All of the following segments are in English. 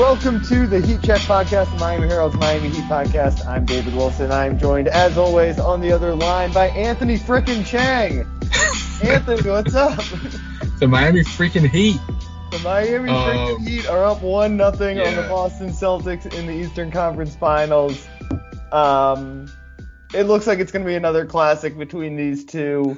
Welcome to the Heat Check Podcast, the Miami Herald's Miami Heat Podcast. I'm David Wilson. I'm joined, as always, on the other line by Anthony Frickin' Chiang. Anthony, what's up? The Miami freaking Heat. The Miami Um, freaking Heat are up one nothing on the. Boston Celtics in the Eastern Conference Finals. Um, it looks like it's going to be another classic between these two.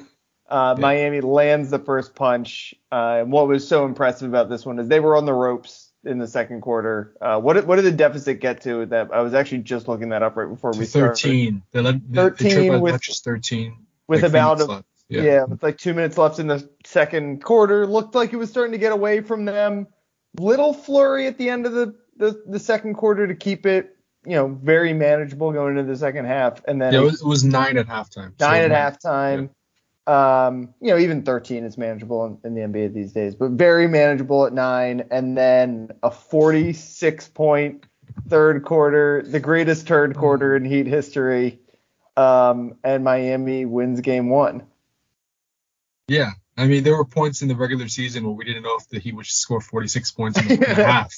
Uh, Yeah. Miami lands the first punch. Uh, and what was so impressive about this one is they were on the ropes in the second quarter. Uh, what did, what did the deficit get to? That I was actually just looking that up right before we To started. 13. They let they, 13 they tripped by as with- 13. with like, about a- Yeah. Yeah. with like two minutes left in the second quarter. Looked like it was starting to get away from them. Little flurry at the end of the, the, the second quarter to keep it, you know, very manageable going into the second half. And then Yeah, it was, it was nine at halftime. so nine at nine- halftime. Um, you know, even 13 is manageable in, in the NBA these days, but very manageable at nine. And then a 46 point third quarter, the greatest third quarter in Heat history. Um, and Miami wins game one. Yeah. I mean, there were points in the regular season where we didn't know if the Heat would score 46 points in a, in half.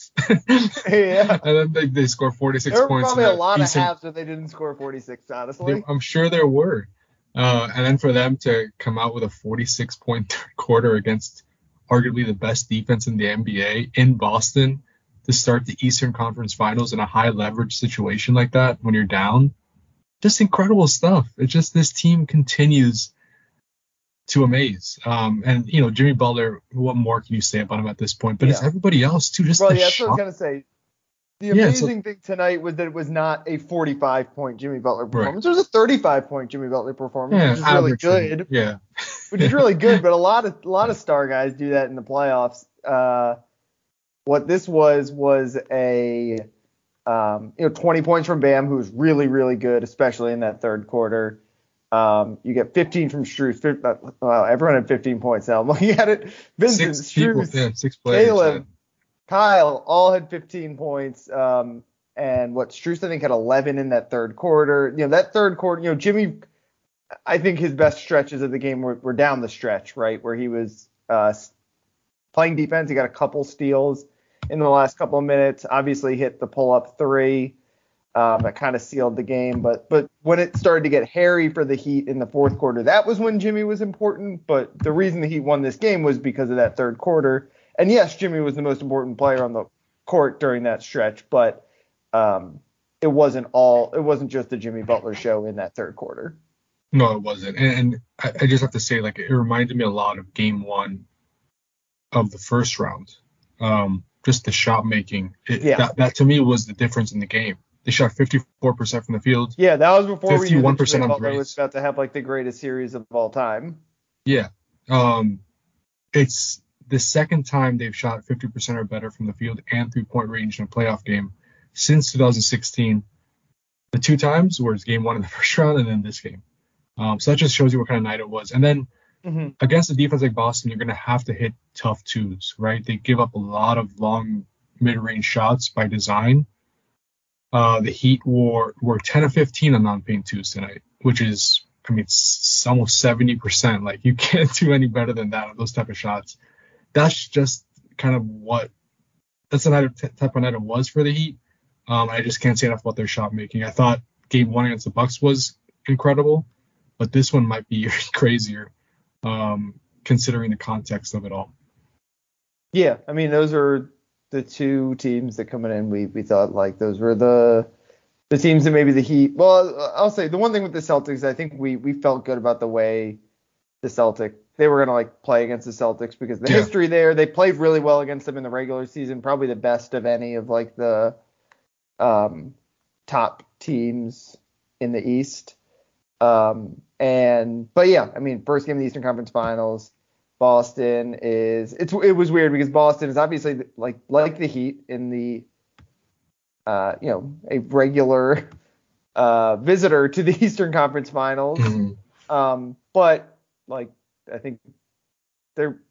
Yeah. and then they, they scored 46 There were points. probably a lot of Eastern- halves where they didn't score 46, honestly. I'm sure there were. Uh, and then for them to come out with a 46 point third quarter against arguably the best defense in the NBA in Boston to start the Eastern Conference Finals in a high leverage situation like that when you're down, just incredible stuff. It's just this team continues to amaze. Um, and you know Jimmy Butler, what more can you say about him at this point? But it's everybody else too. Just well, yeah, that's what I was shot- going to say. The Yeah, amazing thing tonight was that it was not a 45 point Jimmy Butler Right. performance. It was a 35 point Jimmy Butler performance, yeah, which is really good. Yeah. Which is really good, but a lot of a lot of star guys do that in the playoffs. Uh, what this was was a um, you know 20 points from Bam, who's really really good, especially in that third quarter. Um, you get 15 from. Fif- uh, Wow, everyone had 15 points now. I'm looking at it. Vincent, Six people, yeah, six players. Caleb, Kyle, all had 15 points. Um, and what Strus I think had 11 in that third quarter. You know that third quarter. You know Jimmy, I think his best stretches of the game were, were down the stretch, right, where he was uh, playing defense. He got a couple steals in the last couple of minutes. Obviously hit the pull up three. Um, that kind of sealed the game, but but when it started to get hairy for the Heat in the fourth quarter, that was when Jimmy was important. But the reason the Heat won this game was because of that third quarter. And yes, Jimmy was the most important player on the court during that stretch, but um, it wasn't all. It wasn't just the Jimmy Butler show in that third quarter. No, it wasn't. And, I, I just have to say, like, it reminded me a lot of game one of the first round. Um, just the shot making. It, Yeah. that, that to me was the difference in the game. They shot 54% from the field. Yeah, that was before we knew that 51% Jimmy on threes. was about to have like the greatest series of all time. Yeah. Um, it's the second time they've shot 50% or better from the field and three point range in a playoff game since 2016. The two times was game one in the first round and then this game. Um, so that just shows you what kind of night it was. And then Mm-hmm. against a defense like Boston, you're going to have to hit tough twos, right? They give up a lot of long mid-range shots by design. Uh, the Heat were were 10 of 15 on non-paint twos tonight, which is, I mean, it's almost 70%. Like you can't do any better than that on those type of shots. That's just kind of what that's the night- type of night it was for the Heat. Um, I just can't say enough about their shot making. I thought Game One against the Bucks was incredible, but this one might be crazier um, considering the context of it all. Yeah, I mean those are the two teams that coming in we we thought like those were the the teams that maybe the Heat. Well, I'll say the one thing with the Celtics, I think we we felt good about the way the Celtic they were gonna like play against the Celtics because the Yeah. history there. They played really well against them in the regular season, probably the best of any of like the um, top teams in the East. Um, and but yeah, I mean, first game of the Eastern Conference Finals. Boston is it's it was weird because Boston is obviously like like the Heat in the uh, you know a regular uh, visitor to the Eastern Conference Finals. Mm-hmm. Um, but like I think they're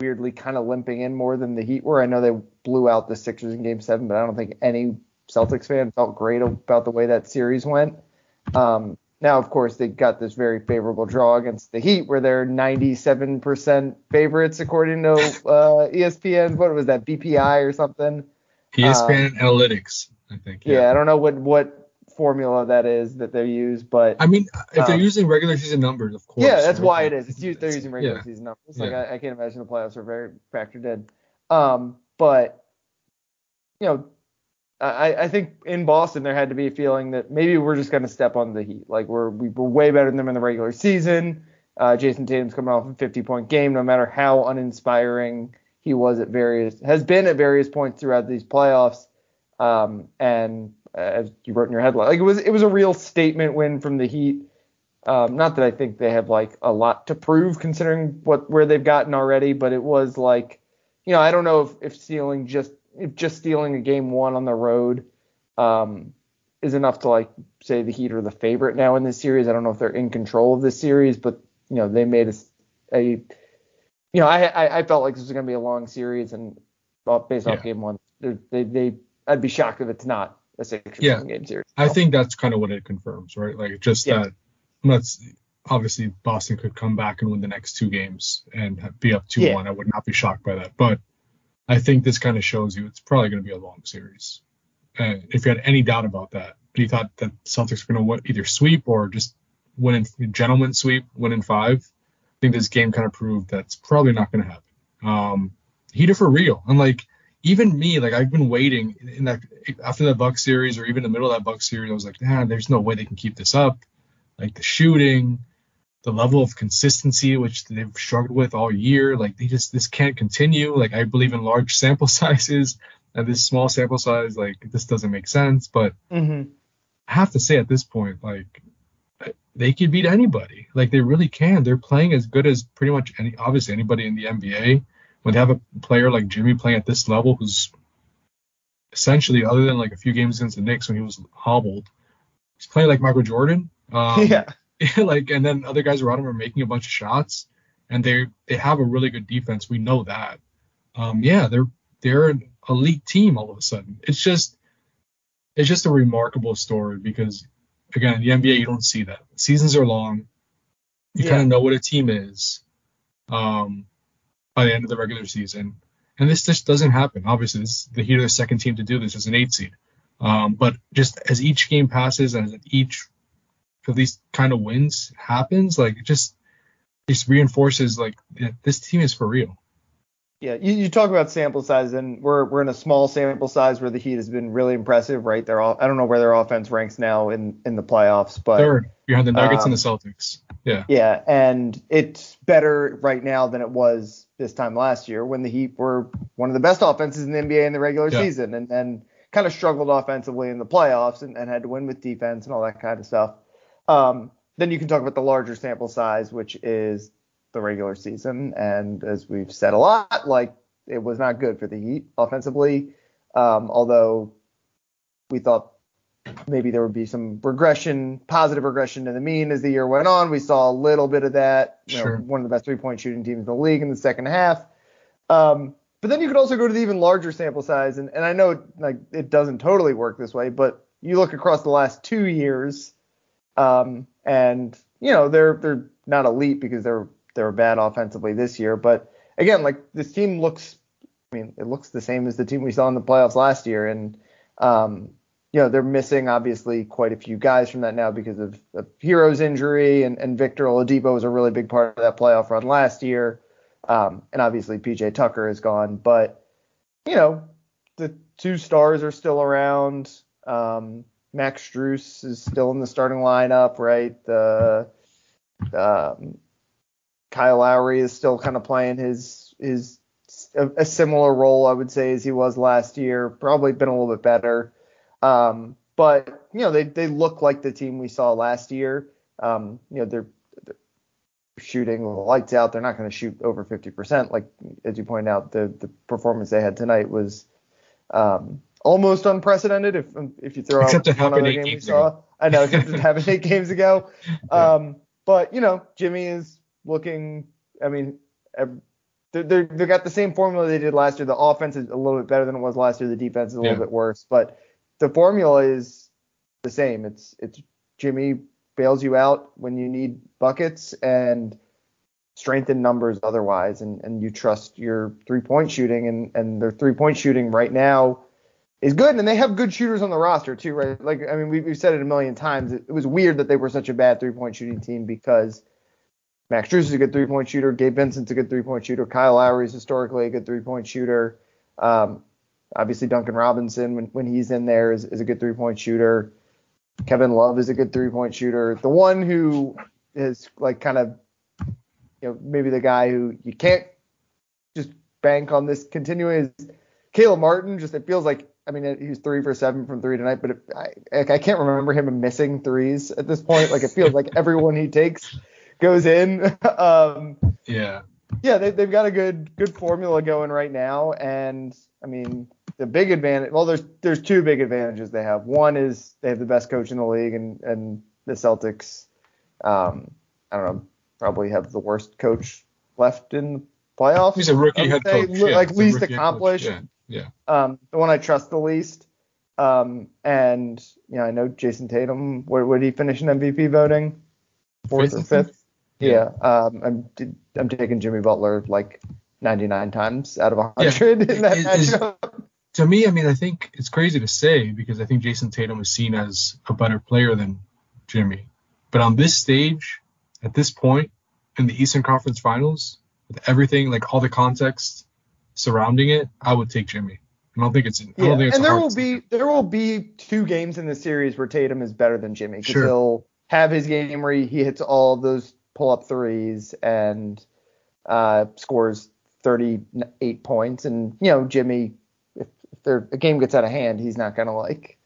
weirdly kind of limping in more than the Heat were. I know they blew out the Sixers in Game Seven, but I don't think any Celtics fan felt great about the way that series went. Um, now, of course, they got this very favorable draw against the Heat, where they're 97% favorites according to uh, ESPN. What was that, BPI or something? ESPN um, Analytics, I think. Yeah. yeah. I don't know what what formula that is that they use, but I mean, if they're um, using regular season numbers, of course. Yeah, that's right? why it is. It's used, they're using regular yeah. season numbers. Like yeah. I, I, can't imagine the playoffs are very factored in. Um, but you know, I, I think in Boston there had to be a feeling that maybe we're just going to step on the Heat. Like we're we were way better than them in the regular season. Uh, Jayson Tatum's coming off a 50 point game, no matter how uninspiring he was at various has been at various points throughout these playoffs. Um, and as you wrote in your headline, like it was it was a real statement win from the Heat. Um, not that I think they have like a lot to prove considering what where they've gotten already, but it was like, you know, I don't know if if stealing just if just stealing a game one on the road um, is enough to like say the Heat are the favorite now in this series. I don't know if they're in control of this series, but you know they made a, a you know I, I, I felt like this was going to be a long series and based off yeah. game one, they they I'd be shocked if it's not a six yeah. game series. I think that's kind of what it confirms, right? Like just yeah. that let's obviously Boston could come back and win the next two games and be up two one. I would not be shocked by that, but I think this kind of shows you it's probably going to be a long series. And if you had any doubt about that, but you thought that Celtics were going to either sweep or just win in gentleman sweep, win in five, I think this game kind of proved that's probably not going to happen. Um, Heat are for real. And like even me, like I've been waiting in that after that Buck series or even the middle of that Buck series, I was like, man, there's no way they can keep this up. Like the shooting, the level of consistency which they've struggled with all year. Like they just this can't continue. Like I believe in large sample sizes and this small sample size, like this doesn't make sense. But mm-hmm. I have to say at this point, like they could beat anybody. Like they really can. They're playing as good as pretty much any obviously anybody in the NBA. When they have a player like Jimmy playing at this level who's essentially other than like a few games against the Knicks when he was hobbled, he's playing like Michael Jordan. Um, yeah. like and then other guys around him are making a bunch of shots and they they have a really good defense. We know that. Um, yeah, they're they're an elite team all of a sudden. It's just it's just a remarkable story because again, in the NBA you don't see that. Seasons are long. You yeah. kind of know what a team is um, by the end of the regular season. And this just doesn't happen. Obviously, this the Heat are the second team to do this as an eight seed. Um, but just as each game passes and as each of these kind of wins happens, like it just just reinforces like yeah, this team is for real. Yeah, you, you talk about sample size, and we're we're in a small sample size where the Heat has been really impressive, right? They're all I don't know where their offense ranks now in in the playoffs, but third behind the Nuggets um, and the um, Celtics. Yeah. Yeah, and it's better right now than it was this time last year when the Heat were one of the best offenses in the NBA in the regular yeah. season, and and kind of struggled offensively in the playoffs and, and had to win with defense and all that kind of stuff. Um, then you can talk about the larger sample size, which is the regular season. And as we've said a lot, like it was not good for the Heat offensively. Um, although we thought maybe there would be some regression, positive regression to the mean as the year went on. We saw a little bit of that. Sure. know, one of the best three point shooting teams in the league in the second half. Um, but then you could also go to the even larger sample size, and, and I know like it doesn't totally work this way, but you look across the last two years, um, and you know they're they're not elite because they're they're bad offensively this year. But again, like this team looks, I mean, it looks the same as the team we saw in the playoffs last year, and um, you know they're missing obviously quite a few guys from that now because of, of Herro's injury, and, and Victor Oladipo was a really big part of that playoff run last year, um, and obviously PJ Tucker is gone, but you know the two stars are still around. Um, Max Strus is still in the starting lineup, right? The um, Kyle Lowry is still kind of playing his his a, a, similar role, I would say, as he was last year. Probably been a little bit better. Um, but you know they they look like the team we saw last year. Um, you know they're, they're shooting the lights out. They're not going to shoot over 50%. Like as you point out, the the performance they had tonight was um, almost unprecedented. If if you throw Except out one other game we saw, ago. I know except it happened eight games ago. Um, but you know Jimmy is looking. I mean. They're, they're, got the same formula they did last year. The offense is a little bit better than it was last year. The defense is a little bit worse, but the formula is the same. It's it's Jimmy bails you out when you need buckets and strength strengthen numbers otherwise, and, and you trust your three point shooting, and, and their three point shooting right now is good, and they have good shooters on the roster too, right? Like I mean, we, we've said it a million times. It, it was weird that they were such a bad three point shooting team because Max Strus is a good three point shooter, Gabe Vincent's a good three point shooter, Kyle Lowry is historically a good three point shooter. Um, obviously Duncan Robinson when, when he's in there is, is a good three point shooter. Kevin Love is a good three point shooter. The one who is like kind of you know maybe the guy who you can't just bank on this continuing is Caleb Martin. Just it feels like I mean he was three for seven from three tonight, but it, I like, I can't remember him missing threes at this point. Like it feels like everyone he takes goes in. um, Yeah. yeah, they, they've got a good good formula going right now, and I mean the big advantage. Well, there's there's two big advantages they have. One is they have the best coach in the league, and and the Celtics, um, I don't know, probably have the worst coach left in the playoffs. He's a rookie head coach. yeah, like least coach. accomplished Yeah. Yeah. um, the one I trust the least. Um, and you know, I know Jayson Tatum. Where would he finish in MVP voting? Fourth or Fifth, fifth? Yeah. Um, I'm I'm taking Jimmy Butler like 99 times out of 100 in that is- matchup. To me, I mean, I think it's crazy to say because I think Jayson Tatum is seen as a better player than Jimmy. But on this stage, at this point in the Eastern Conference Finals, with everything, like all the context surrounding it, I would take Jimmy. I don't think it's. I Yeah, don't think it's and there will be there will be two games in the series where Tatum is better than Jimmy because Sure. he'll have his game where he, he hits all those pull up threes and uh, scores 38 points, and you know Jimmy, if, there, a game gets out of hand, he's not gonna like.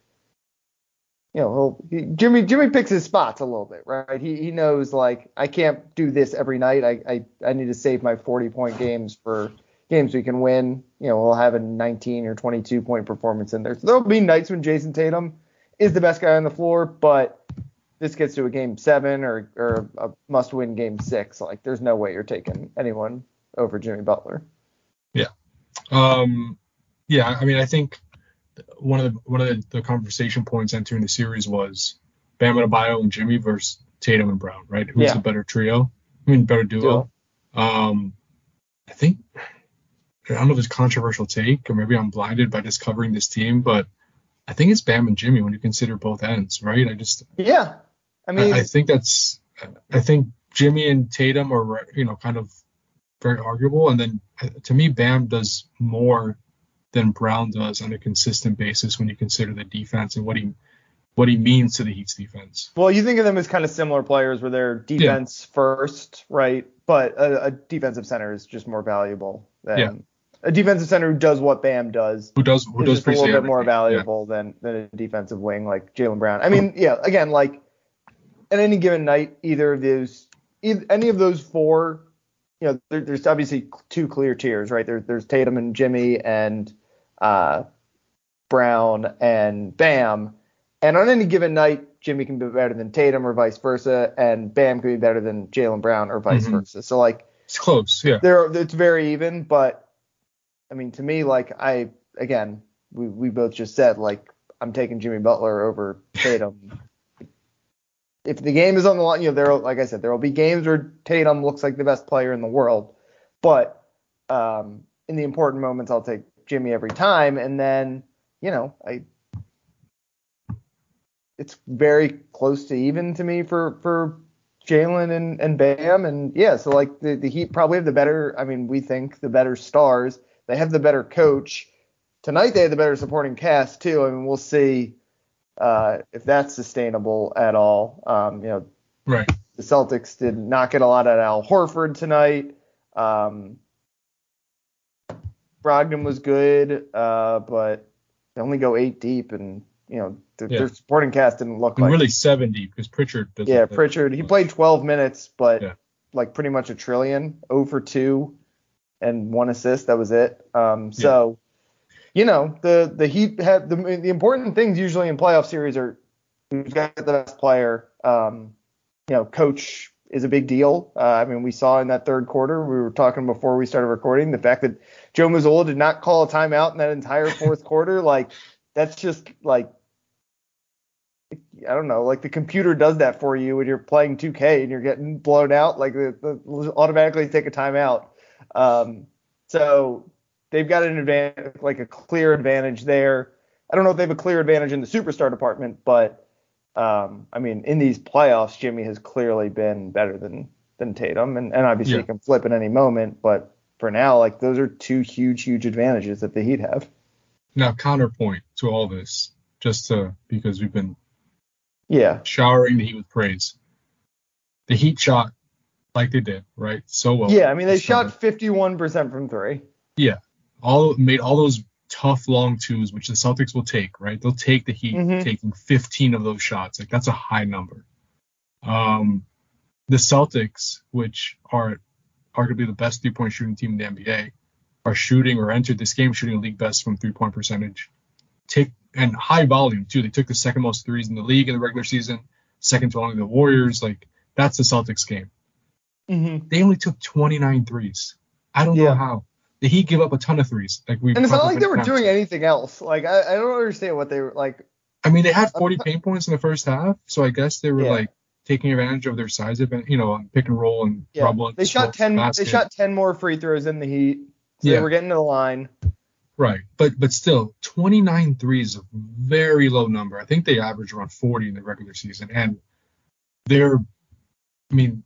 You know, he, Jimmy Jimmy picks his spots a little bit, right? He he knows like I can't do this every night. I I, I need to save my 40 point games for games we can win. You know, we'll have a 19 or 22 point performance in there. So there'll be nights when Jayson Tatum is the best guy on the floor, but this gets to a game seven or or a must win game six. Like there's no way you're taking anyone over Jimmy Butler. Yeah. Um, yeah, I mean, I think one of the one of the, the conversation points entering the series was Bam and Adebayo and Jimmy versus Tatum and Brown, right? Who's Yeah. the better trio? I mean, better duo. Um, I think I don't know if it's a controversial take or maybe I'm blinded by just covering this team, but I think it's Bam and Jimmy when you consider both ends, right? I just Yeah, I I, mean, I think that's I think Jimmy and Tatum are you know kind of very arguable, and then uh, to me Bam does more than Brown does on a consistent basis when you consider the defense and what he what he means to the Heat's defense. well, you think of them as kind of similar players where they're defense first, right? But a, a defensive center is just more valuable than Yeah. a defensive center who does what Bam does. Who does who is does a little bit more everything. Yeah. valuable than than a defensive wing like Jaylen Brown. I mean, yeah, again, like at any given night, either of those, eith- any of those four, you know, there, there's obviously two clear tiers, right? There's there's Tatum and Jimmy and uh, Brown and Bam, and on any given night, Jimmy can be better than Tatum or vice versa, and Bam can be better than Jaylen Brown or vice Mhm. versa. So like It's close, yeah. there it's very even, but I mean to me like I again we we both just said like I'm taking Jimmy Butler over Tatum. if the game is on the line, you know there like I said there will be games where Tatum looks like the best player in the world, but um, in the important moments I'll take Jimmy every time, and then you know I. It's very close to even to me for for Jalen and, and Bam. And yeah, so like the, the Heat probably have the better, I mean, we think the better stars. They have the better coach. Tonight they had the better supporting cast too. I mean, we'll see uh, if that's sustainable at all. Um, you know, Right. the Celtics did not get a lot out of Al Horford tonight. Um, Brogdon was good, uh, but they only go eight deep, and you know their, Yeah. their supporting cast didn't look And like really 70 because Pritchard doesn't. yeah. Pritchard. He played 12 minutes, but Yeah. like pretty much a trillion, over two, and one assist. That was it. Um, so you know the the Heat have the the important things usually in playoff series are who's got the best player. Um, you know, coach is a big deal. Uh, I mean, we saw in that third quarter, we were talking before we started recording, the fact that Joe Mazzulla did not call a timeout in that entire fourth quarter, like that's just like I don't know, like the computer does that for you when you're playing 2K and you're getting blown out, like the, the automatically take a timeout. Um, so they've got an advantage, like a clear advantage there. I don't know if they have a clear advantage in the superstar department, but um, I mean, in these playoffs, Jimmy has clearly been better than than Tatum, and, and obviously Yeah. he can flip at any moment. But for now, like those are two huge, huge advantages that the Heat have. Now, counterpoint to all this, just to, because we've been Yeah, showering the Heat with praise. The Heat shot like they did, right? So well. yeah. I mean, they shot 51% from three. Yeah, all made all those tough long twos, which the Celtics will take, right? They'll take the Heat Mhm. taking 15 of those shots. Like that's a high number. Um, the Celtics, which are arguably the best three point shooting team in the NBA, are shooting or entered this game shooting league best from three point percentage. Take and high volume too. They took the second most threes in the league in the regular season, second to only the Warriors. Like that's the Celtics game. Mm-hmm. They only took 29 threes. I don't Yeah. know how. The Heat give up a ton of threes. Like we And it's not like they were doing anything else. Like I, I don't understand what they were like. I mean, they had uh, 40 paint points in the first half, so I guess they were Yeah. like taking advantage of their size, event, you know, on pick and roll and Yeah, and they shot ten. basket. They shot ten more free throws in the Heat. So Yeah. they were getting to the line. right, but but still, 29 threes is a very low number. I think they average around 40 in the regular season, and they're, I mean,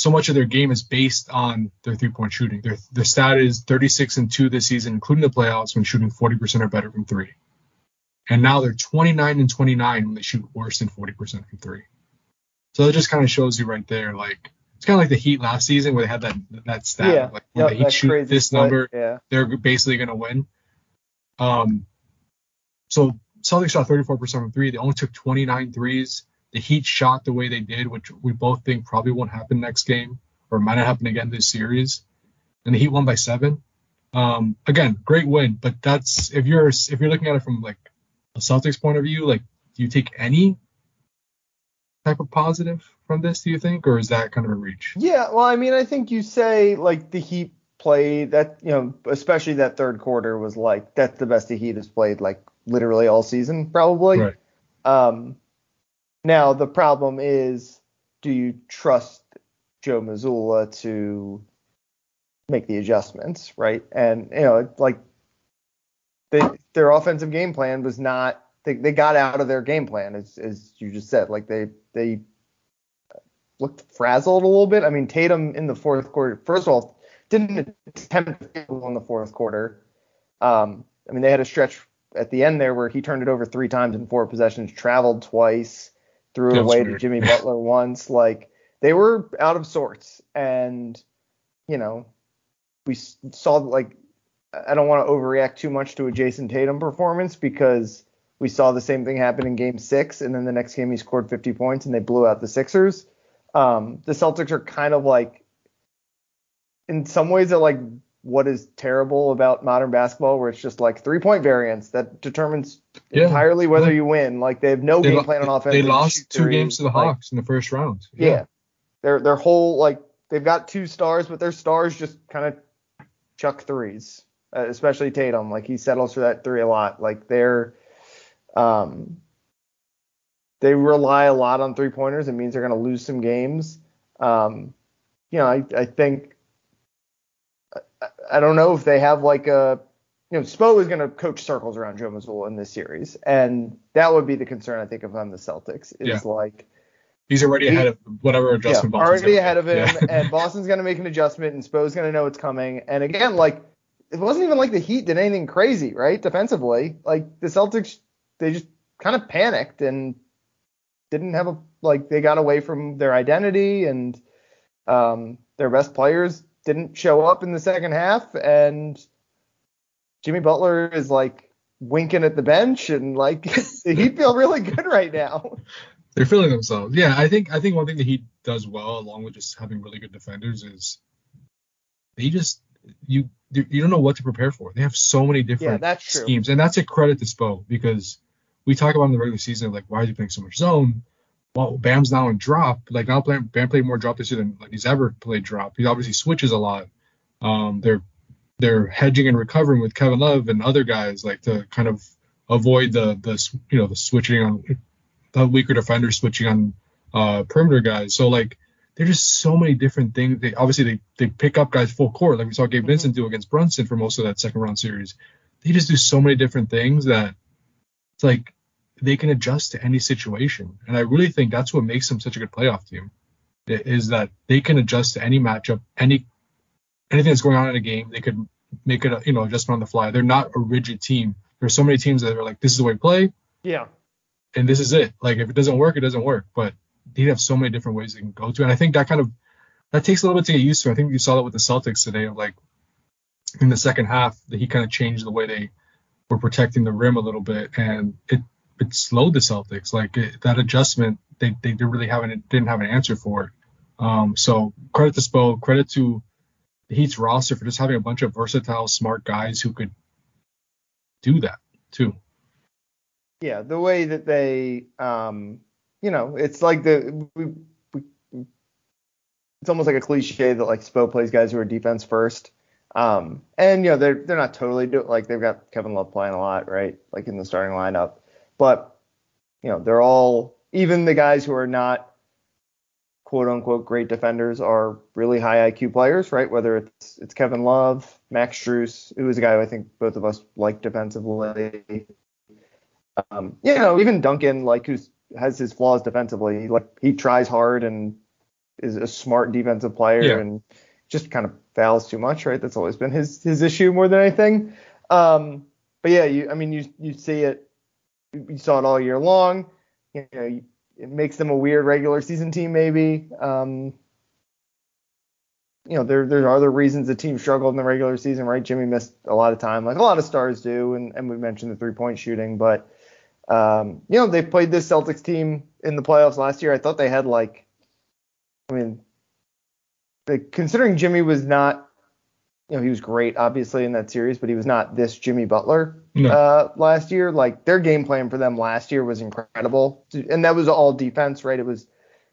so much of their game is based on their three point shooting. Their their stat is 36 and two this season, including the playoffs, when shooting 40% or better from three. And now they're 29 and 29 when they shoot worse than 40% from three. So it just kind of shows you right there, like it's kind of like the Heat last season where they had that that stat, Yeah, like when Yep, the Heat shoot this split. number, Yeah. they're basically going to win. Um, so Celtics shot 34% from three. They only took 29 threes. The Heat shot the way they did, which we both think probably won't happen next game or might not happen again this series. And the Heat won by seven. Um, again, great win, but that's if you're if you're looking at it from like a Celtics point of view, like do you take any type of positive from this? Do you think, or is that kind of a reach? Yeah. Well, I mean, I think you say like the Heat played that, you know, especially that third quarter was like that's the best the Heat has played like literally all season probably. Right. Um, now the problem is, do you trust Joe Mazzulla to make the adjustments, right? And you know, like they, their offensive game plan was not. They, they got out of their game plan, as, as you just said. Like they they looked frazzled a little bit. I mean, Tatum in the fourth quarter, first of all, didn't attempt in the fourth quarter. Um, I mean, they had a stretch at the end there where he turned it over three times in four possessions, traveled twice, threw it That's away to. Jimmy Butler once. Like they were out of sorts, and you know, we saw like I don't want to overreact too much to a Jayson Tatum performance because we saw the same thing happen in Game Six, and then the next game he scored 50 points and they blew out the Sixers. Um, the Celtics are kind of like, in some ways, they're like what is terrible about modern basketball, where it's just like three point variance that determines Yeah. entirely whether you win. Like they have no They, game plan on offense. they just lost two threes. games to the Like, Hawks in the first round. yeah. Their their whole like they've got two stars, but their stars just kind of chuck threes, uh, especially Tatum. Like he settles for that three a lot. Like they're um they rely a lot on three pointers. It means they're going to lose some games. Um, you know, I I think I, don't know if they have like a you know, Spo is going to coach circles around Joe Mazzulla in this series, and that would be the concern I think if I'm the Celtics is Yeah. like He's already He- ahead of whatever adjustment. yeah, Boston's already ahead of make. him, Yeah. and Boston's going to make an adjustment, and Spo's going to know it's coming. And again, like it wasn't even like the Heat did anything crazy, right? Defensively, like the Celtics, they just kind of panicked and didn't have a like they got away from their identity, and um, their best players didn't show up in the second half, and Jimmy Butler is like winking at the bench and like he'd feel really good right now. They're feeling themselves. Yeah, I think I think one thing that he does well, along with just having really good defenders, is they just you you don't know what to prepare for. They have so many different yeah, that's schemes, and that's a credit to Spo because we talk about in the regular season like why is he playing so much zone? Well, Bam's now in drop. Like now, Bam, Bam played more drop this year than like he's ever played drop. He obviously switches a lot. Um, they're they're hedging and recovering with Kevin Love and other guys like to kind of avoid the the you know the switching on the weaker defenders switching on uh, perimeter guys. So like there's just so many different things. They obviously they they pick up guys full court like we saw Gabe mm-hmm. Vincent do against Brunson for most of that second round series. They just do so many different things that it's like they can adjust to any situation. And I really think that's what makes them such a good playoff team is that they can adjust to any matchup, any anything that's going on in a game. They could make it a you know adjustment on the fly. They're not a rigid team. There's so many teams that are like this is the way to play. Yeah. And this is it. Like if it doesn't work, it doesn't work. But they have so many different ways they can go to. And I think that kind of that takes a little bit to get used to. I think you saw that with the Celtics today of like in the second half that he kind of changed the way they were protecting the rim a little bit and it it slowed the Celtics. Like it, that adjustment, they they really haven't didn't have an answer for. Um, so credit to Spo, credit to the Heat's roster for just having a bunch of versatile, smart guys who could do that too. Yeah, the way that they, um, you know, it's like the we, we, it's almost like a cliche that like Spo plays guys who are defense first. Um, and you know they're they're not totally do like they've got Kevin Love playing a lot, right? Like in the starting lineup, but you know they're all even the guys who are not quote unquote great defenders are really high IQ players, right? Whether it's it's Kevin Love, Max Strus, who is a guy who I think both of us like defensively. Um, you know, even Duncan, like who's has his flaws defensively. Like he tries hard and is a smart defensive player yeah. and just kind of fouls too much, right? That's always been his his issue more than anything. Um, but yeah, you I mean you you see it, you saw it all year long. You know, it makes them a weird regular season team maybe. Um, you know, there there are other reasons the team struggled in the regular season, right? Jimmy missed a lot of time, like a lot of stars do, and, and we mentioned the three point shooting, but um, you know, they played this Celtics team in the playoffs last year. I thought they had like, I mean, considering Jimmy was not, you know, he was great obviously in that series, but he was not this Jimmy Butler no. uh, last year. Like their game plan for them last year was incredible, and that was all defense, right? It was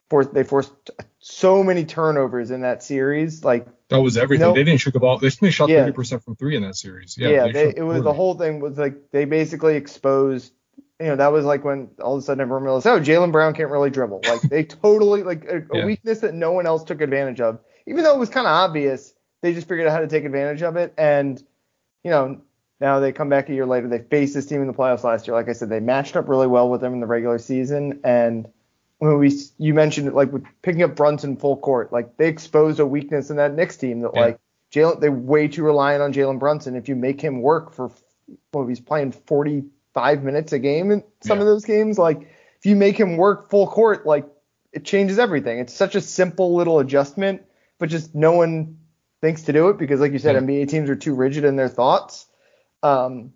forced they forced so many turnovers in that series. Like that was everything. they didn't shoot the ball. They only shot yeah. 30% from three in that series. Yeah, yeah. They they, it was the whole thing was like they basically exposed. You know, that was like when all of a sudden everyone realized, oh, Jaylen Brown can't really dribble. Like they totally like a, a yeah. weakness that no one else took advantage of. Even though it was kind of obvious, they just figured out how to take advantage of it. And you know, now they come back a year later. They faced this team in the playoffs last year. Like I said, they matched up really well with them in the regular season. And when we you mentioned it, like with picking up Brunson full court, like they exposed a weakness in that Knicks team that yeah. like Jalen they way too reliant on Jalen Brunson. If you make him work for well, he's playing 45 minutes a game in some yeah. of those games, like if you make him work full court, like it changes everything. It's such a simple little adjustment, but just no one thinks to do it because, like you said, yeah. NBA teams are too rigid in their thoughts. Um,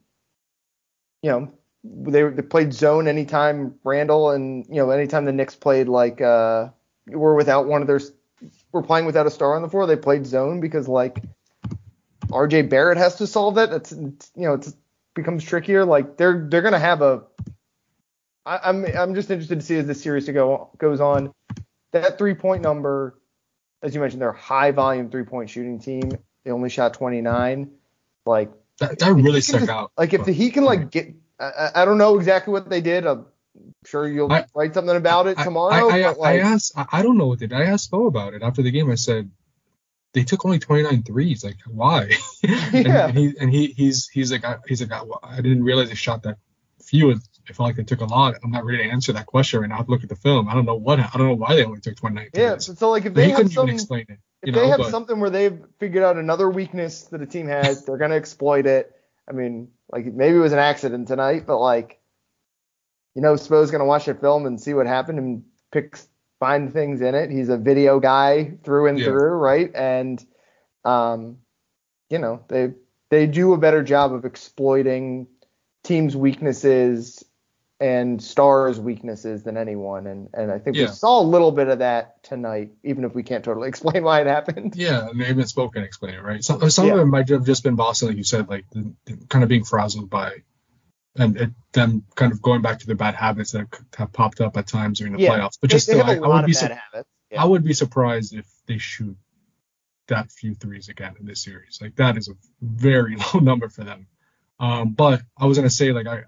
you know, they, they played zone anytime Randle and you know anytime the Knicks played like uh were without one of their were playing without a star on the floor, they played zone because like RJ Barrett has to solve that. It's you know it becomes trickier. Like they're they're gonna have a. I, I'm I'm just interested to see as this series to go goes on. That three point number, as you mentioned, they're a high volume three point shooting team. They only shot 29. Like that, that really stuck just, out. Like if the, he can like get, I, I, don't know exactly what they did. I'm sure you'll I, write something about it tomorrow. I, I, like, I asked, I don't know what they did. I asked Bo about it after the game. I said they took only 29 threes. Like why? and, yeah. and, he and he he's he's like he's like I didn't realize they shot that few. I felt like they took a lot. I'm not ready to answer that question right now. I've to look at the film. I don't know what I don't know why they only took 29. Yeah, so like if they have some, explain it. If know, they have but, something where they've figured out another weakness that a team has, they're gonna exploit it. I mean, like maybe it was an accident tonight, but like, you know, Spo's gonna watch the film and see what happened and pick find things in it. He's a video guy through and yeah. through, right? And um, you know, they they do a better job of exploiting team's weaknesses and stars' weaknesses than anyone, and and I think Yeah. we saw a little bit of that tonight, even if we can't totally explain why it happened. Yeah, and they haven't spoken explain it, right? Some, some Yeah. of it might have just been Boston, like you said, like the, the kind of being frazzled by and it, them kind of going back to their bad habits that have popped up at times during the Yeah, playoffs. But just they still, have I, a I lot would of be su-. I would be surprised if they shoot that few threes again in this series. Like that is a very low number for them. Um, but I was gonna say like I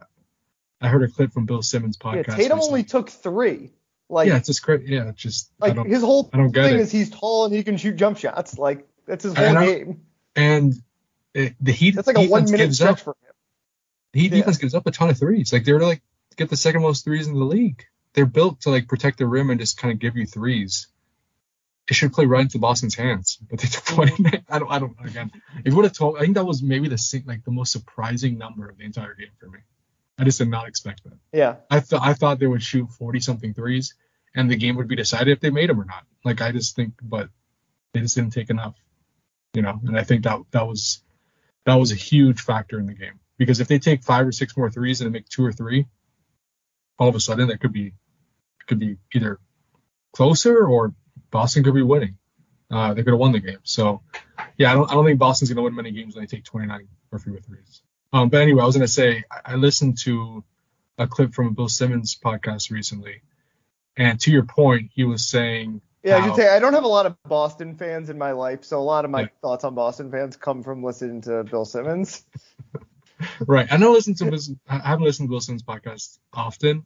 I heard a clip from Bill Simmons podcast. Yeah. Tatum only took three. Like, yeah, it's just great. Yeah, it's just like his whole I don't get thing it. is he's tall and he can shoot jump shots. Like that's his whole game. and it, the Heat That's like a one minute stretch up. for him. The Heat Yeah. defense gives up a ton of threes. Like they're like get the second most threes in the league. They're built to like protect the rim and just kind of give you threes. It should play right into Boston's hands, but they took mm-hmm. 20. I don't. I don't. Again, if you would have told, I think that was maybe the like the most surprising number of the entire game for me. I just did not expect that. Yeah. I thought I thought they would shoot 40 something threes, and the game would be decided if they made them or not. Like I just think, but they just didn't take enough, you know. And I think that that was that was a huge factor in the game because if they take five or six more threes and make two or three, all of a sudden that could be could be either closer or Boston could be winning. Uh, they could have won the game. So yeah, I don't I don't think Boston's gonna win many games when they take 29 or fewer threes. Um, but anyway, I was gonna say I, I listened to a clip from a Bill Simmons podcast recently, and to your point, he was saying Yeah, I should say I don't have a lot of Boston fans in my life, so a lot of my Yeah. thoughts on Boston fans come from listening to Bill Simmons. Right. I don't listen to I haven't listened to Bill Simmons podcast often,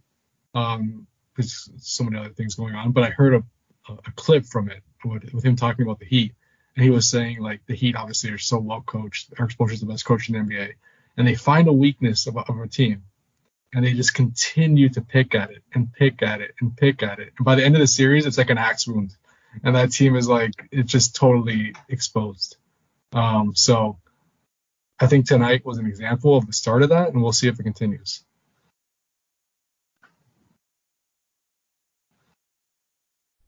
um, because so many other things going on. But I heard a, a, clip from it with, with him talking about the Heat, and he was saying like the Heat obviously are so well coached. Erik Spoelstra's the best coach in the NBA, and they find a weakness of, a- of a team, and they just continue to pick at it and pick at it and pick at it. And by the end of the series, it's like an axe wound, and that team is like it's just totally exposed. Um, so. I think tonight was an example of the start of that, and we'll see if it continues.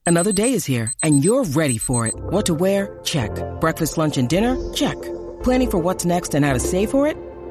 Another day is here, and you're ready for it. What to wear? Check. Breakfast, lunch, and dinner? Check. Planning for what's next and how to save for it?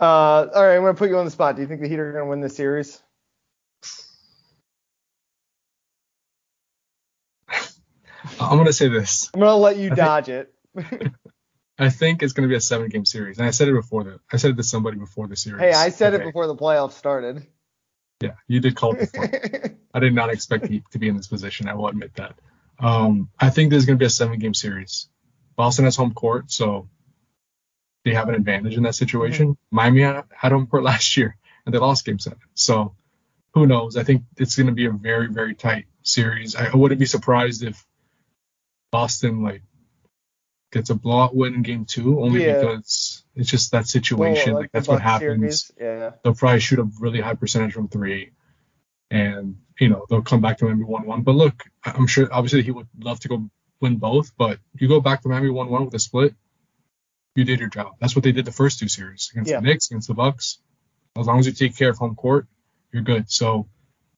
Uh, all right, I'm gonna put you on the spot. Do you think the Heat are gonna win this series? I'm gonna say this. I'm gonna let you I think- dodge it. I think it's gonna be a seven-game series, and I said it before the. I said it to somebody before the series. hey, I said it before the playoffs started. Yeah, you did call it before. I did not expect Heat to be in this position. I will admit that. Um, I think there's gonna be a seven-game series. Boston has home court, so they have an advantage in that situation. Miami had home court last year, and they lost Game Seven. So who knows? I think it's gonna be a very, very tight series. I, wouldn't be surprised if Boston like gets a blowout win in Game Two, only Yeah. because it's just that situation. Well, like the that's what happens Yeah. they'll probably shoot a really high percentage from three, and you know they'll come back to Miami one one. But look, I'm sure obviously he would love to go win both, but you go back to Miami one one with a split, you did your job. That's what they did the first two series against Yeah. the Knicks, against the Bucks. As long as you take care of home court, you're good. So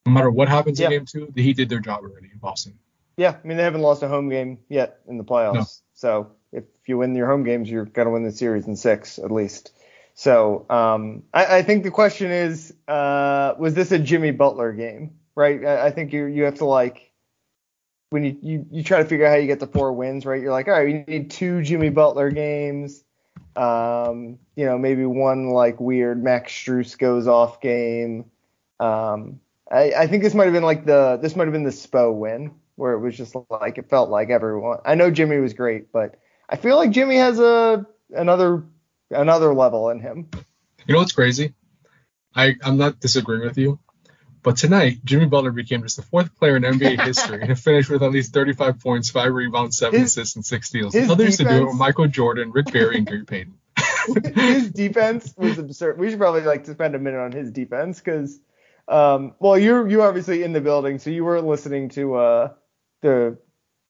no matter what happens Yeah. in game two, the Heat did their job already in Boston. Yeah, I mean they haven't lost a home game yet in the playoffs. No. So if you win your home games, you're gonna win the series in six at least. So um, I, I think the question is, uh, was this a Jimmy Butler game? Right? I, I think you you have to like when you, you you try to figure out how you get the four wins, right? You're like, all right, we need two Jimmy Butler games. Um, you know, maybe one like weird Max Strus goes off game. Um, I, I think this might have been like the this might have been the Spo win where it was just like it felt like everyone. I know Jimmy was great, but I feel like Jimmy has a another another level in him. You know what's crazy? I, I'm not disagreeing with you, but tonight Jimmy Butler became just the fourth player in NBA history to finish with at least 35 points, five rebounds, seven His- assists, and six steals. Others used to do it defense- with Michael Jordan, Rick Barry, and Gary Payton. his defense was absurd. We should probably like to spend a minute on his defense because, um, well, you're you obviously in the building, so you weren't listening to uh the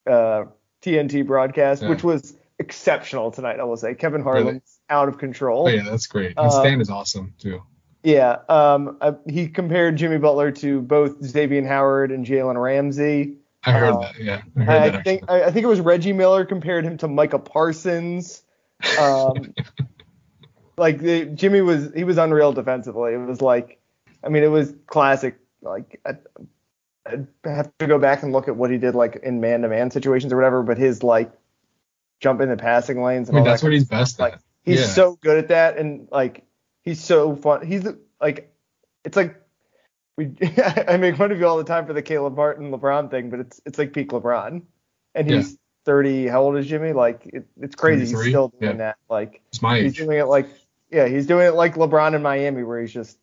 uh TNT broadcast, Yeah. which was exceptional tonight. I will say Kevin Harlan's out of control. Oh yeah, that's great. And Stan is awesome too. Yeah, um, uh, he compared Jimmy Butler to both Xavier Howard and Jalen Ramsey. I heard uh, that. Yeah, I I that think. I, I think it was Reggie Miller compared him to Micah Parsons. Um, like the, Jimmy was he was unreal defensively. It was like, I mean, it was classic. Like I, I'd have to go back and look at what he did like in man-to-man situations or whatever. But his like jump in the passing lanes I mean, all that's that what he's best like at. he's Yeah. so good at that and like he's so fun he's like it's like we I make fun of you all the time for the Caleb Martin LeBron thing but it's it's like peak LeBron and he's 30 how old is Jimmy like it, it's crazy he's still doing Yeah. that like It's my he's age. doing it like yeah he's doing it like LeBron in Miami where he's just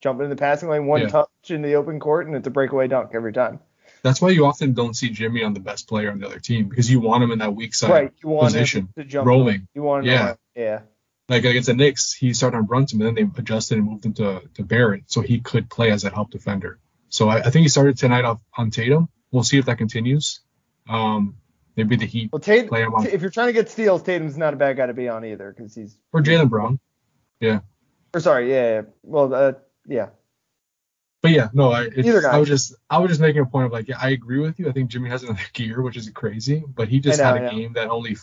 jumping in the passing lane one Yeah. touch in the open court and it's a breakaway dunk every time That's why you often don't see Jimmy on the best player on the other team because you want him in that weak side right you want him position, to jump rolling. you want him Yeah. to, yeah Like against the Knicks, he started on Brunson, and then they adjusted and moved him to, to Barrett, so he could play as a help defender. So I, I think he started tonight off on Tatum. We'll see if that continues. Um, maybe the Heat well Tate play him on if you're trying to get steals Tatum's not a bad guy to be on either because he's or Jaylen Brown. Yeah. Or sorry, yeah, yeah. Well, uh, yeah. But yeah, no, I it's, Either guy. I was just I was just making a point of like, yeah, I agree with you. I think Jimmy has another gear, which is crazy, but he just know, had a game that only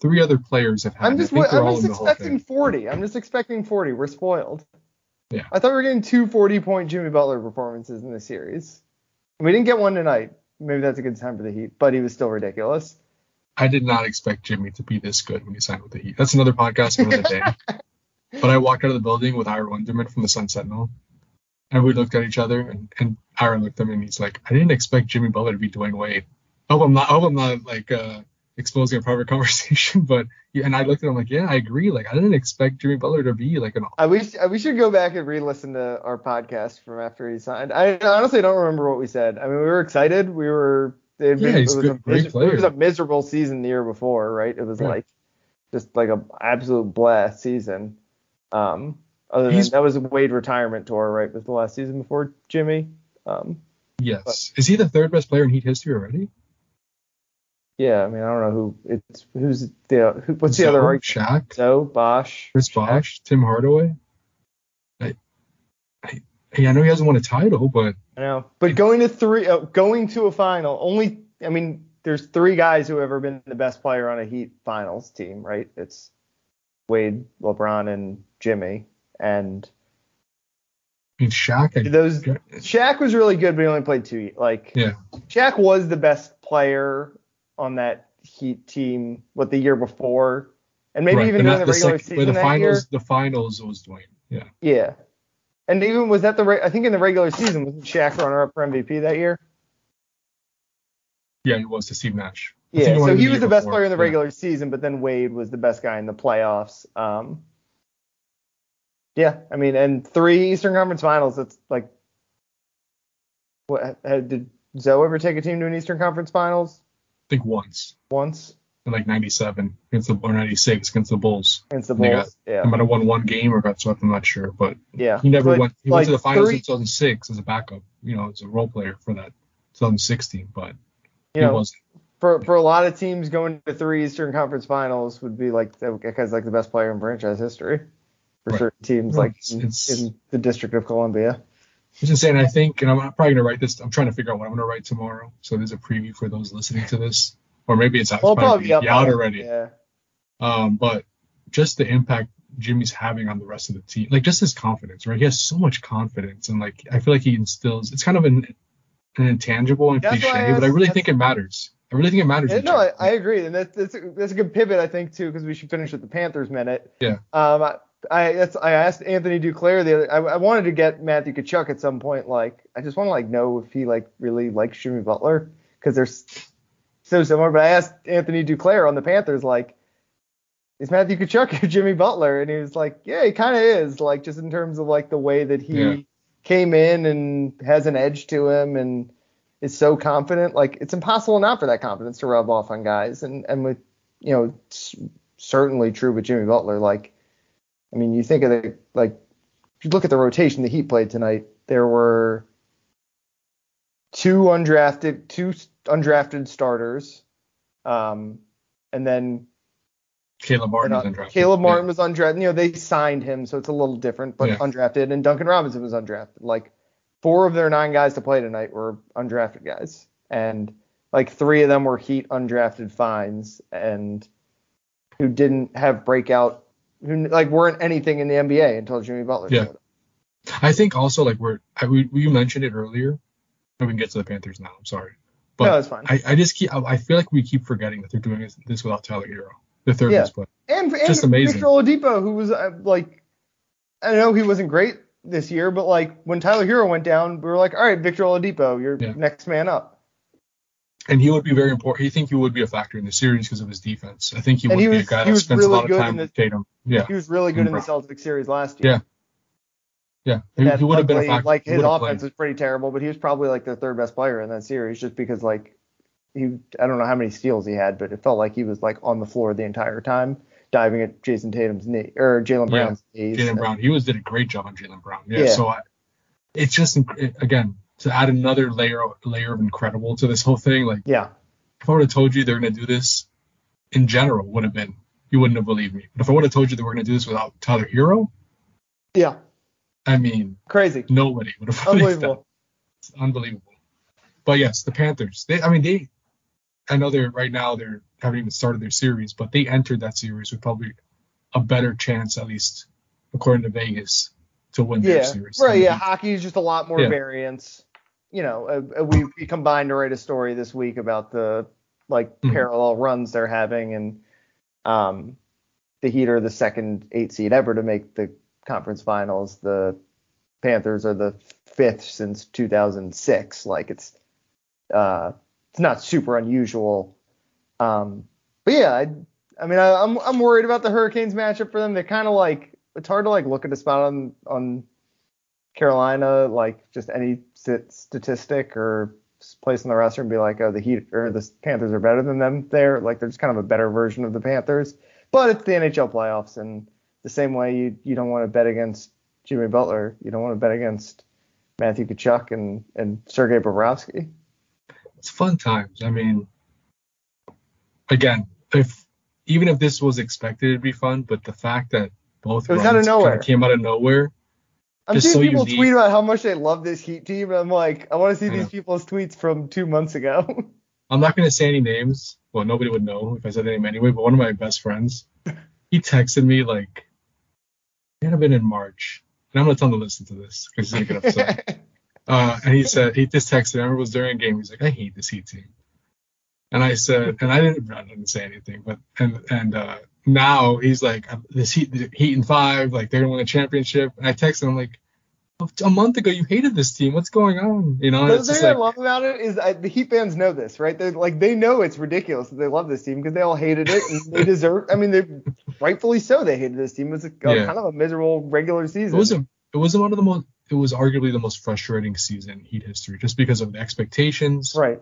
three other players have had. I'm just, what, I'm just in the Hall of expecting 40. I'm just expecting 40. We're spoiled. Yeah. I thought we were getting two 40 point Jimmy Butler performances in the series. We didn't get one tonight. Maybe that's a good time for the Heat, but he was still ridiculous. I did not expect Jimmy to be this good when he signed with the Heat. That's another podcast for another day. but I walked out of the building with Ira Winderman from the Sun Sentinel, and we looked at each other, and, and Ira looked at me and he's like, "I didn't expect Jimmy Butler to be Dwyane Wade." I hope I'm not. I hope I'm not like uh, exposing a private conversation, but yeah, and I looked at him like, "Yeah, I agree. Like, I didn't expect Jimmy Butler to be like an I wish we should go back and re-listen to our podcast from after he signed. I honestly don't remember what we said. I mean, we were excited. We were. It Yeah, been, he's it was good- great mis- It was a miserable season the year before, right? It was Right. like just like a absolute blast season. Um, other than that was a Wade retirement tour, right? Was the last season before Jimmy. Um, yes." Is he the third best player in Heat history already? Yeah, I mean, I don't know who it's who's the who, what's the other argument? Shaq, So Bosh. Chris Bosh, Tim Hardaway. I, I, hey, I know he hasn't won a title, but I know, but going to three, uh, going to a final, only. I mean, there's three guys who have ever been the best player on a Heat finals team, right? It's Wade, LeBron, and Jimmy. And I mean, Shaq. I, those Shaq was really good, but he only played two. Like, Yeah. Shaq was the best player on that Heat team. What the year before, and maybe right, even during that- the regular sec- season the that finals, year. the finals was Dwyane. Yeah. Yeah. And even was that the re- I think in the regular season wasn't Shaq runner up for MVP that year? Yeah, he was to Steve Nash. I Yeah, so he was the best before. player in the Yeah. regular season, but then Wade was the best guy in the playoffs. Um, yeah, I mean, and three Eastern Conference Finals. That's like, what did Zo ever take a team to an Eastern Conference Finals think once once in like '97 against the or '96 against the Bulls. against the Bulls? He Yeah, might have won one game or got swept. I'm not sure, but yeah. he never went. He went to the finals three- in 2006 as a backup. You know, as a role player for that 2016, but he know, wasn't. for for a lot of teams going to three Eastern Conference Finals would be like that guy's like the best player in franchise history for Right. certain teams like it's- in, it's- in the District of Columbia. It's insane. I think, and I'm probably gonna write this. I'm trying to figure out what I'm gonna write tomorrow. So there's a preview for those listening to this, or maybe it's, it's Well, probably, probably out already. Yeah. Um, but just the impact Jimmy's having on the rest of the team, like just his confidence, right? He has so much confidence, and like I feel like he instills. It's kind of an, an intangible and That's why I cliche, but I really think it matters. I really think it matters. Yeah, no, I, I agree, and that's that's a, that's a good pivot, I think, too, because we should finish with the Panthers minute. Yeah. Um, I I, that's, I asked Anthony Duclair the other. I, I wanted to get Matthew Tkachuk at some point. Like, I just want to like know if he like really likes Jimmy Butler because they're so similar. But I asked Anthony Duclair on the Panthers, like, is Matthew Tkachuk or Jimmy Butler? And he was like, yeah, he kind of is. Like, just in terms of like the way that he Yeah. came in and has an edge to him and is so confident. Like it's impossible not for that confidence to rub off on guys. And and with you know, it's certainly true with Jimmy Butler. Like I mean, you think of the like, if you look at the rotation the Heat played tonight, there were two undrafted, two undrafted starters, um, and then Caleb Martin was uh, undrafted. Caleb Martin Yeah. was undrafted. You know, they signed him, so it's a little different, but Yeah. undrafted. And Duncan Robinson was undrafted. Like four of their nine guys to play tonight were undrafted guys, and like three of them were Heat undrafted finds, and who didn't have breakout, who like weren't anything in the NBA until Jimmy Butler. Yeah. I think also like we're I, we you mentioned it earlier. We can get to the Panthers now. I'm sorry, but no, it's fine. I, I just keep I, I feel like we keep forgetting that they're doing this, this without Tyler Herro, the third Yeah. best player. and and just amazing. Victor Oladipo, who was uh, like, I know he wasn't great this year, but like when Tyler Herro went down, we were like, all right, Victor Oladipo, you're Yeah. next man up. And he would be very important. He think he would be a factor in the series because of his defense. I think he And would he be a guy that was spends really a lot of good time in with the- Tatum. Yeah, He was really good in the Celtics series last year. Yeah. yeah. He, he would have been a factor. Like his offense played. was pretty terrible, but he was probably like their third best player in that series, just because like he, I don't know how many steals he had, but it felt like he was like on the floor the entire time, diving at Jayson Tatum's knee or Jaylen Yeah. Brown's knees. Jaylen Brown. He was did a great job on Jaylen Brown. Yeah. Yeah. So I, it's just again to add another layer layer of incredible to this whole thing. Like Yeah, if I would have told you they're gonna do this in general, would have been you wouldn't have believed me. But if I would have told you they were gonna do this without Tyler Herro, yeah, I mean crazy, nobody would have believed that. unbelievable. It's unbelievable. But yes, the Panthers. They, I mean, they. I know they're right now they're haven't even started their series, but they entered that series with probably a better chance, at least according to Vegas, to win their Yeah, series. right. Yeah, hockey is just a lot more Yeah. variance. You know, uh, uh, we, we combined to write a story this week about the like Mhm. parallel runs they're having, and um, the Heat are the second eight seed ever to make the conference finals. The Panthers are the fifth since 2006. Like it's uh, it's not super unusual. Um, but yeah, I, I mean, I, I'm I'm worried about the Hurricanes matchup for them. They're kind of like it's hard to like look at a spot on on Carolina, like just any statistic or place in the roster and be like, oh, the Heat or the Panthers are better than them there. Like they're just kind of a better version of the Panthers. But it's the NHL playoffs, and the same way you you don't want to bet against Jimmy Butler, you don't want to bet against Matthew Tkachuk and and Sergei Bobrovsky. it's fun times. I mean, again, if even if this was expected to be fun, but the fact that both It was out of nowhere. came out of nowhere. I'm seeing so people unique. tweet about how much they love this Heat team, and I'm like, I want to see these people's tweets from two months ago. I'm not gonna say any names. Well, nobody would know if I said the name anyway. But one of my best friends, he texted me like, it had been in March, and I'm gonna tell him to listen to this because he's gonna get upset. Uh, and he said he just texted. I remember it was during a game. He's like, I hate this Heat team. And I said, and I didn't, I didn't say anything, but and and uh, now he's like, this Heat, Heat in five, like they're gonna win a championship. And I text him like, a month ago you hated this team. What's going on? You know, and The thing just I like, love about it is I, the Heat fans know this, right? They're like they know it's ridiculous that they love this team because they all hated it and they deserve. I mean, they rightfully so. They hated this team. It was a, a Yeah. kind of a miserable regular season. it was a, it was one of the most, it was arguably the most frustrating season in Heat history, just because of the expectations right.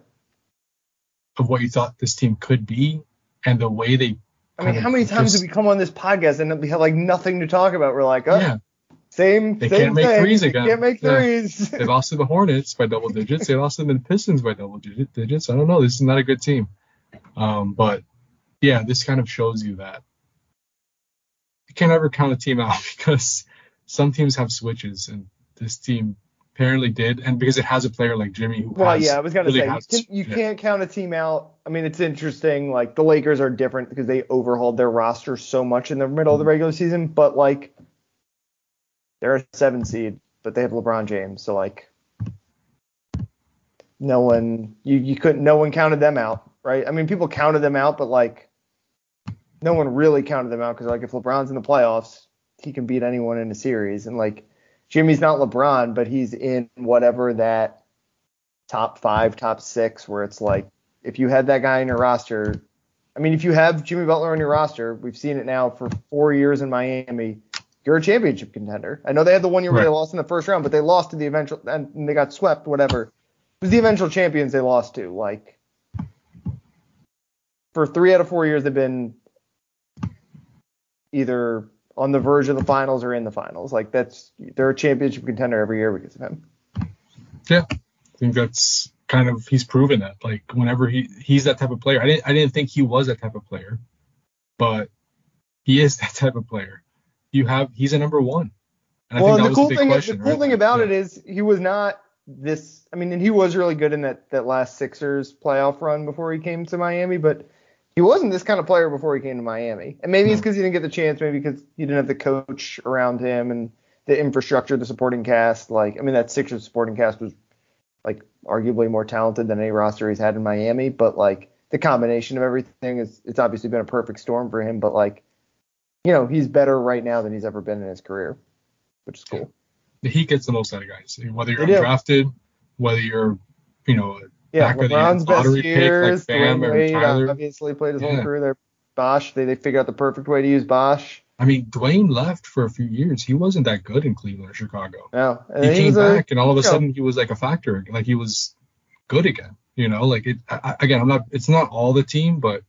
of what you thought this team could be and the way they. I mean, how many times just- we come on this podcast and we have like nothing to talk about? We're like, oh, Yeah, same, They same can't make thing. threes They. Can't make threes. they lost to the Hornets by double digits. They lost to the Pistons by double digit- digits. I don't know. This is not a good team. Um, but yeah, this kind of shows you that you can't ever count a team out because some teams have switches, and this team apparently did. And because it has a player like Jimmy who Well, yeah, I was gonna really say has- you, can, can't count a team out. I mean, it's interesting. Like the Lakers are different because they overhauled their roster so much in the middle of the mm-hmm. regular season, but like they're a seven seed, but they have LeBron James, so like no one you you couldn't no one counted them out, right? I mean, people counted them out, but like no one really counted them out because like if LeBron's in the playoffs, he can beat anyone in a series, and like Jimmy's not LeBron, but he's in whatever that top five, top six, where it's like if you had that guy in your roster, I mean, if you have Jimmy Butler on your roster, we've seen it now for four years in Miami. You're a championship contender. I know they had the one year where they lost in the first round, but they lost to the eventual and they got swept. Whatever. It was the eventual champions they lost to. Like for three out of four years, they've been either on the verge of the finals or in the finals. Like that's they're a championship contender every year because of him. Yeah, I think that's kind of he's proven that. Like whenever he he's that type of player. I didn't I didn't think he was that type of player, but he is that type of player. You have he's a number one. And well, the cool thing question, the cool right? thing about yeah. it is he was not this. I mean, and he was really good in that that last Sixers playoff run before he came to Miami, but he wasn't this kind of player before he came to Miami. And maybe it's hmm. because he didn't get the chance, maybe because he didn't have the coach around him and the infrastructure, the supporting cast. Like, I mean, that Sixers supporting cast was like arguably more talented than any roster he's had in Miami, but like the combination of everything is it's obviously been a perfect storm for him. But like, you know, he's better right now than he's ever been in his career, which is cool. The Heat gets the most out of guys, whether you're drafted, whether you're, you know, yeah, back LeBron's best years. Pick, like Bam Wade, uh, Tyler. obviously played his yeah. whole career there. Bosh, they they figured out the perfect way to use Bosh. I mean, Dwyane left for a few years. He wasn't that good in Cleveland or Chicago. No, he, he came back, a, and all of a sudden know. he was like a factor. Like he was good again. You know, like it. I, again, I'm not. It's not all the team, but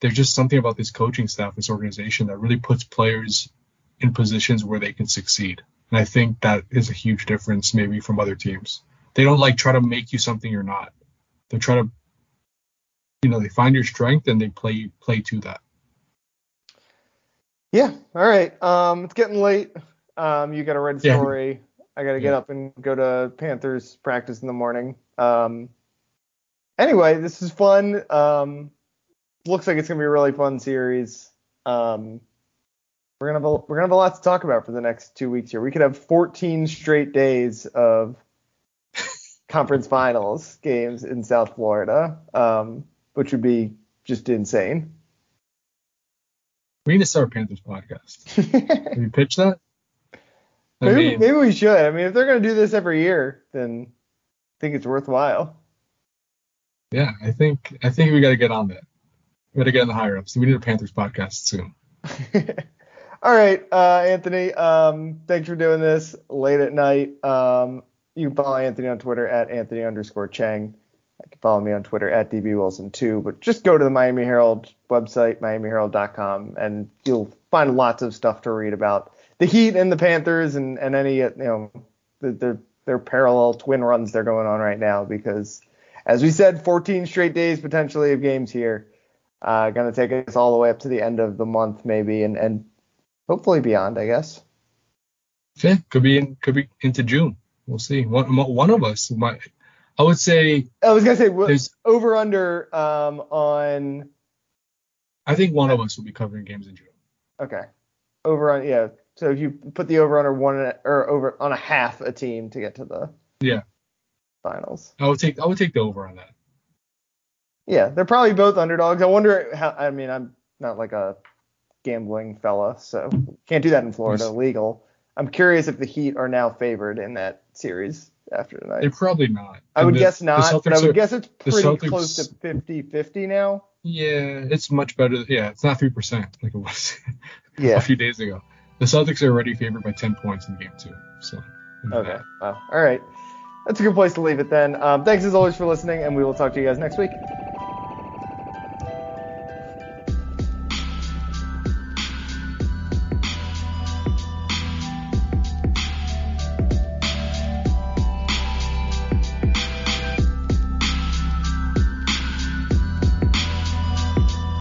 there's just something about this coaching staff, this organization that really puts players in positions where they can succeed. And I think that is a huge difference maybe from other teams. They don't like try to make you something you're not. They try to, you know, they find your strength and they play play to that. Yeah. All right. Um, it's getting late. Um, you got a red story. Yeah. I got to get yeah. up and go to Panthers practice in the morning. Um, anyway, this is fun. Um, looks like it's gonna be a really fun series. Um, we're gonna have a, we're gonna have a lot to talk about for the next two weeks here. We could have 14 straight days of conference finals games in South Florida, um, which would be just insane. We need to start Panthers podcast. Can you pitch that? I maybe, mean, maybe we should. I mean, if they're going to do this every year, then I think it's worthwhile. Yeah, I think I think we got to get on that. We got to get in the higher ups. We need a Panthers podcast soon. All right, uh, Anthony. Um, thanks for doing this late at night. Um, you can follow Anthony on Twitter at Anthony underscore Chiang. You can follow me on Twitter at DB Wilson too. But just go to the Miami Herald website, miamiherald.com, and you'll find lots of stuff to read about the Heat and the Panthers and, and any you know the, the their parallel twin runs they're going on right now because as we said, 14 straight days potentially of games here. Uh, going to take us all the way up to the end of the month maybe and, and hopefully beyond, I guess. Yeah, could be in, could be into June. We'll see. One one of us might. I would say. I was gonna say there's over under um, on. I think one of us will be covering games in June. Okay. Over on yeah. So if you put the over under one or over on a half a team to get to the yeah finals. I would take I would take the over on that. Yeah, they're probably both underdogs. I wonder how. I mean, I'm not like a gambling fella, so can't do that in Florida. Legal. I'm curious if the Heat are now favored in that series after tonight. They're probably not. I would the, guess not, but I would are, guess it's pretty Celtics, close to 50-50 now. Yeah, it's much better. Yeah, it's not three percent like it was yeah. a few days ago. The Celtics are already favored by 10 points in game two. So. Okay. Wow. All right. That's a good place to leave it then. Um, thanks as always for listening, and we will talk to you guys next week.